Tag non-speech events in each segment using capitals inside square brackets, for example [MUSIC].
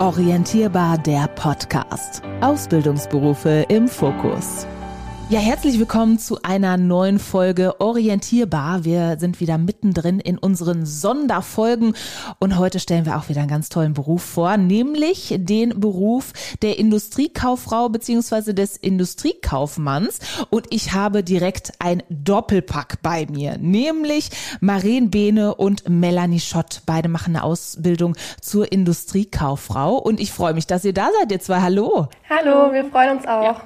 Orientierbar der Podcast. Ausbildungsberufe im Fokus. Ja, herzlich willkommen zu einer neuen Folge Orientierbar. Wir sind wieder mittendrin in unseren Sonderfolgen und heute stellen wir auch wieder einen ganz tollen Beruf vor, nämlich den Beruf der Industriekauffrau beziehungsweise des Industriekaufmanns. Und ich habe direkt ein Doppelpack bei mir, nämlich Maren Behne und Melanie Schott. Beide machen eine Ausbildung zur Industriekauffrau und ich freue mich, dass ihr da seid, ihr zwei. Hallo. Hallo, wir freuen uns auch. Ja.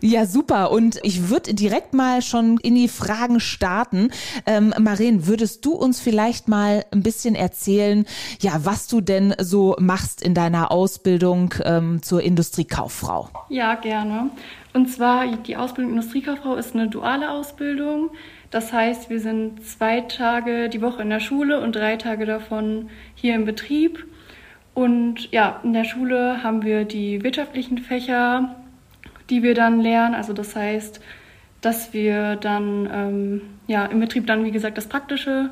Ja, super. Und ich würde direkt mal schon in die Fragen starten. Ähm, Maren, würdest du uns vielleicht mal ein bisschen erzählen, ja, was du denn so machst in deiner Ausbildung ähm, zur Industriekauffrau? Ja, gerne. Und zwar, die Ausbildung Industriekauffrau ist eine duale Ausbildung. Das heißt, wir sind zwei Tage die Woche in der Schule und drei Tage davon hier im Betrieb. Und ja, in der Schule haben wir die wirtschaftlichen Fächer, die wir dann lernen. Also das heißt, dass wir dann ähm, ja, im Betrieb dann, wie gesagt, das Praktische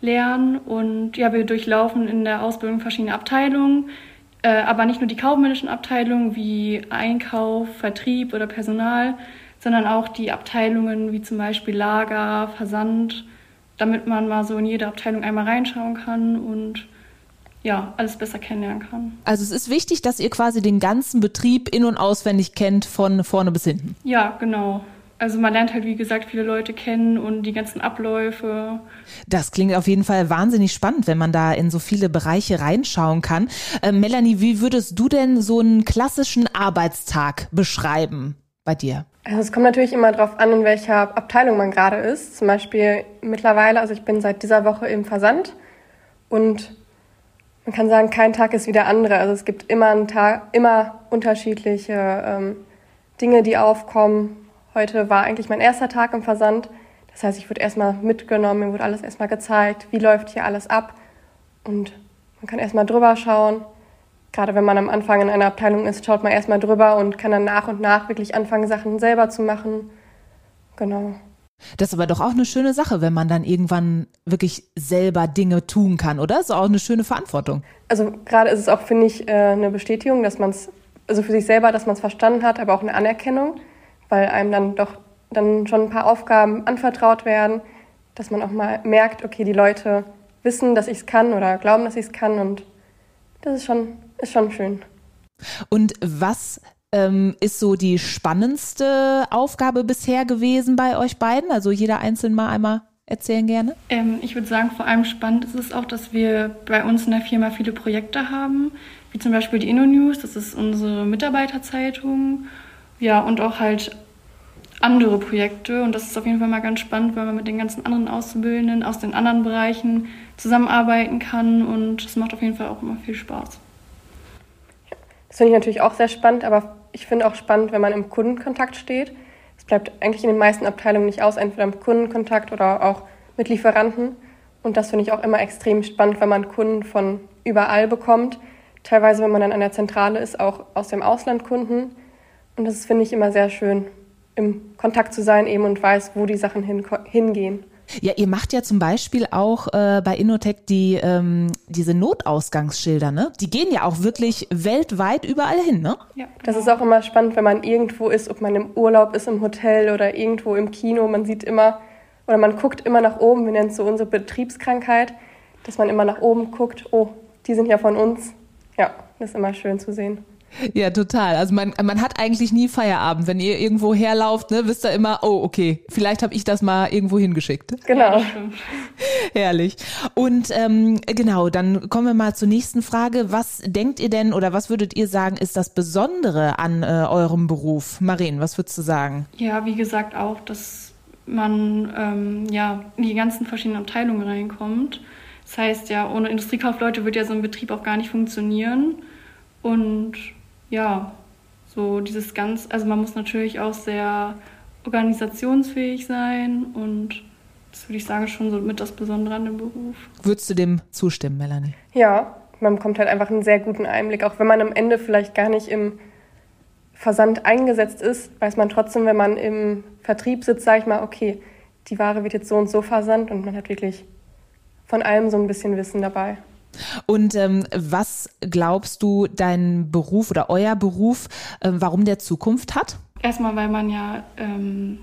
lernen. Und ja, wir durchlaufen in der Ausbildung verschiedene Abteilungen, äh, aber nicht nur die kaufmännischen Abteilungen wie Einkauf, Vertrieb oder Personal, sondern auch die Abteilungen wie zum Beispiel Lager, Versand, damit man mal so in jede Abteilung einmal reinschauen kann und ja, alles besser kennenlernen kann. Also es ist wichtig, dass ihr quasi den ganzen Betrieb in- und auswendig kennt, von vorne bis hinten. Ja, genau. Also man lernt halt, wie gesagt, viele Leute kennen und die ganzen Abläufe. Das klingt auf jeden Fall wahnsinnig spannend, wenn man da in so viele Bereiche reinschauen kann. Äh, Melanie, wie würdest du denn so einen klassischen Arbeitstag beschreiben bei dir? Also es kommt natürlich immer darauf an, in welcher Abteilung man gerade ist. Zum Beispiel mittlerweile, also ich bin seit dieser Woche im Versand und man kann sagen, kein Tag ist wie der andere. Also es gibt immer einen Tag, immer unterschiedliche ähm, Dinge, die aufkommen. Heute war eigentlich mein erster Tag im Versand. Das heißt, ich wurde erstmal mitgenommen, mir wurde alles erstmal gezeigt, wie läuft hier alles ab. Und man kann erstmal drüber schauen. Gerade wenn man am Anfang in einer Abteilung ist, schaut man erstmal drüber und kann dann nach und nach wirklich anfangen, Sachen selber zu machen. Genau. Das ist aber doch auch eine schöne Sache, wenn man dann irgendwann wirklich selber Dinge tun kann, oder? Das ist auch eine schöne Verantwortung. Also gerade ist es auch, finde ich, äh, eine Bestätigung, dass man es, also für sich selber, dass man es verstanden hat, aber auch eine Anerkennung, weil einem dann doch dann schon ein paar Aufgaben anvertraut werden, dass man auch mal merkt, okay, die Leute wissen, dass ich es kann oder glauben, dass ich es kann und das ist schon, ist schon schön. Und was ähm, ist so die spannendste Aufgabe bisher gewesen bei euch beiden? Also jeder einzeln mal einmal erzählen gerne? Ähm, ich würde sagen, vor allem spannend ist es auch, dass wir bei uns in der Firma viele Projekte haben, wie zum Beispiel die InnoNews, das ist unsere Mitarbeiterzeitung. Ja, und auch halt andere Projekte. Und das ist auf jeden Fall mal ganz spannend, weil man mit den ganzen anderen Auszubildenden aus den anderen Bereichen zusammenarbeiten kann. Und es macht auf jeden Fall auch immer viel Spaß. Das finde ich natürlich auch sehr spannend, aber ich finde auch spannend, wenn man im Kundenkontakt steht. Es bleibt eigentlich in den meisten Abteilungen nicht aus, entweder im Kundenkontakt oder auch mit Lieferanten. Und das finde ich auch immer extrem spannend, wenn man Kunden von überall bekommt. Teilweise, wenn man dann an der Zentrale ist, auch aus dem Ausland Kunden. Und das finde ich immer sehr schön, im Kontakt zu sein eben und weiß, wo die Sachen hin, hingehen. Ja, ihr macht ja zum Beispiel auch äh, bei Innotech die ähm, diese Notausgangsschilder, ne? Die gehen ja auch wirklich weltweit überall hin, ne? Ja. Das ist auch immer spannend, wenn man irgendwo ist, ob man im Urlaub ist, im Hotel oder irgendwo im Kino. Man sieht immer oder man guckt immer nach oben. Wir nennen es so unsere Betriebskrankheit, dass man immer nach oben guckt. Oh, die sind ja von uns. Ja, das ist immer schön zu sehen. Ja, total. Also man, man hat eigentlich nie Feierabend. Wenn ihr irgendwo herlauft, ne, wisst ihr immer, oh, okay, vielleicht habe ich das mal irgendwo hingeschickt. Genau. [LAUGHS] Herrlich. Und ähm, genau, dann kommen wir mal zur nächsten Frage. Was denkt ihr denn oder was würdet ihr sagen, ist das Besondere an äh, eurem Beruf? Maren, was würdest du sagen? Ja, wie gesagt auch, dass man ähm, ja in die ganzen verschiedenen Abteilungen reinkommt. Das heißt ja, ohne Industriekaufleute wird ja so ein Betrieb auch gar nicht funktionieren. Und ja, so dieses ganz, also man muss natürlich auch sehr organisationsfähig sein und das würde ich sagen schon so mit das Besondere an dem Beruf. Würdest du dem zustimmen, Melanie? Ja, man bekommt halt einfach einen sehr guten Einblick, auch wenn man am Ende vielleicht gar nicht im Versand eingesetzt ist, weiß man trotzdem, wenn man im Vertrieb sitzt, sage ich mal, okay, die Ware wird jetzt so und so versandt und man hat wirklich von allem so ein bisschen Wissen dabei. Und ähm, was glaubst du, dein Beruf oder euer Beruf, äh, warum der Zukunft hat? Erstmal, weil man ja ähm,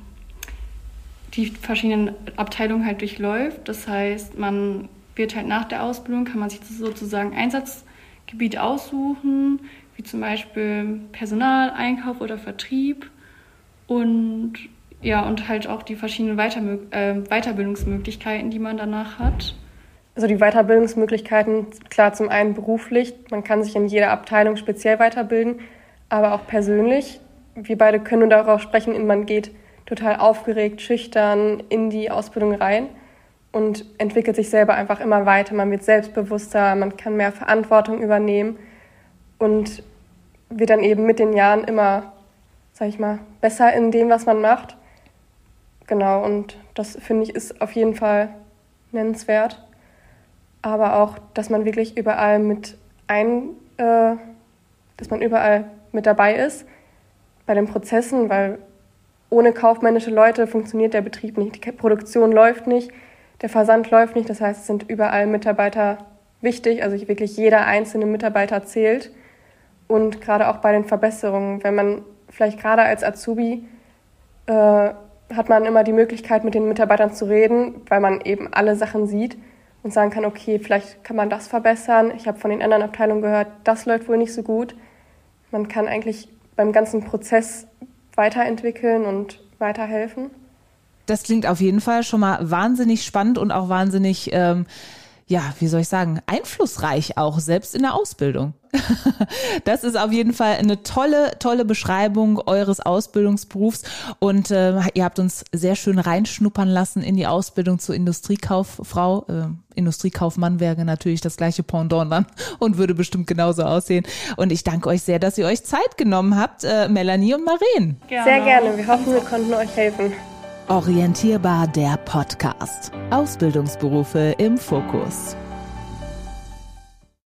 die verschiedenen Abteilungen halt durchläuft. Das heißt, man wird halt nach der Ausbildung, kann man sich sozusagen Einsatzgebiet aussuchen, wie zum Beispiel Personal, Einkauf oder Vertrieb. Und ja, und halt auch die verschiedenen Weiter äh, Weiterbildungsmöglichkeiten, die man danach hat. Also die Weiterbildungsmöglichkeiten, klar, zum einen beruflich, man kann sich in jeder Abteilung speziell weiterbilden, aber auch persönlich. Wir beide können nur darauf sprechen, man geht total aufgeregt, schüchtern in die Ausbildung rein und entwickelt sich selber einfach immer weiter. Man wird selbstbewusster, man kann mehr Verantwortung übernehmen und wird dann eben mit den Jahren immer, sag ich mal, besser in dem, was man macht. Genau, und das finde ich ist auf jeden Fall nennenswert. Aber auch, dass man wirklich überall mit ein, äh, dass man überall mit dabei ist bei den Prozessen, weil ohne kaufmännische Leute funktioniert der Betrieb nicht. Die Produktion läuft nicht, der Versand läuft nicht. Das heißt, es sind überall Mitarbeiter wichtig. Also wirklich jeder einzelne Mitarbeiter zählt. Und gerade auch bei den Verbesserungen, wenn man vielleicht gerade als Azubi äh, hat man immer die Möglichkeit, mit den Mitarbeitern zu reden, weil man eben alle Sachen sieht und sagen kann, okay, vielleicht kann man das verbessern. Ich habe von den anderen Abteilungen gehört, das läuft wohl nicht so gut. Man kann eigentlich beim ganzen Prozess weiterentwickeln und weiterhelfen. Das klingt auf jeden Fall schon mal wahnsinnig spannend und auch wahnsinnig, ähm, ja, wie soll ich sagen, einflussreich auch, selbst in der Ausbildung. [LAUGHS] Das ist auf jeden Fall eine tolle, tolle Beschreibung eures Ausbildungsberufs und äh, ihr habt uns sehr schön reinschnuppern lassen in die Ausbildung zur Industriekauffrau. Äh, Industriekaufmann wäre natürlich das gleiche Pendant dann [LAUGHS] und würde bestimmt genauso aussehen. Und ich danke euch sehr, dass ihr euch Zeit genommen habt, äh, Melanie und Maren. Gerne. Sehr gerne. Wir hoffen, wir konnten euch helfen. Orientierbar der Podcast. Ausbildungsberufe im Fokus.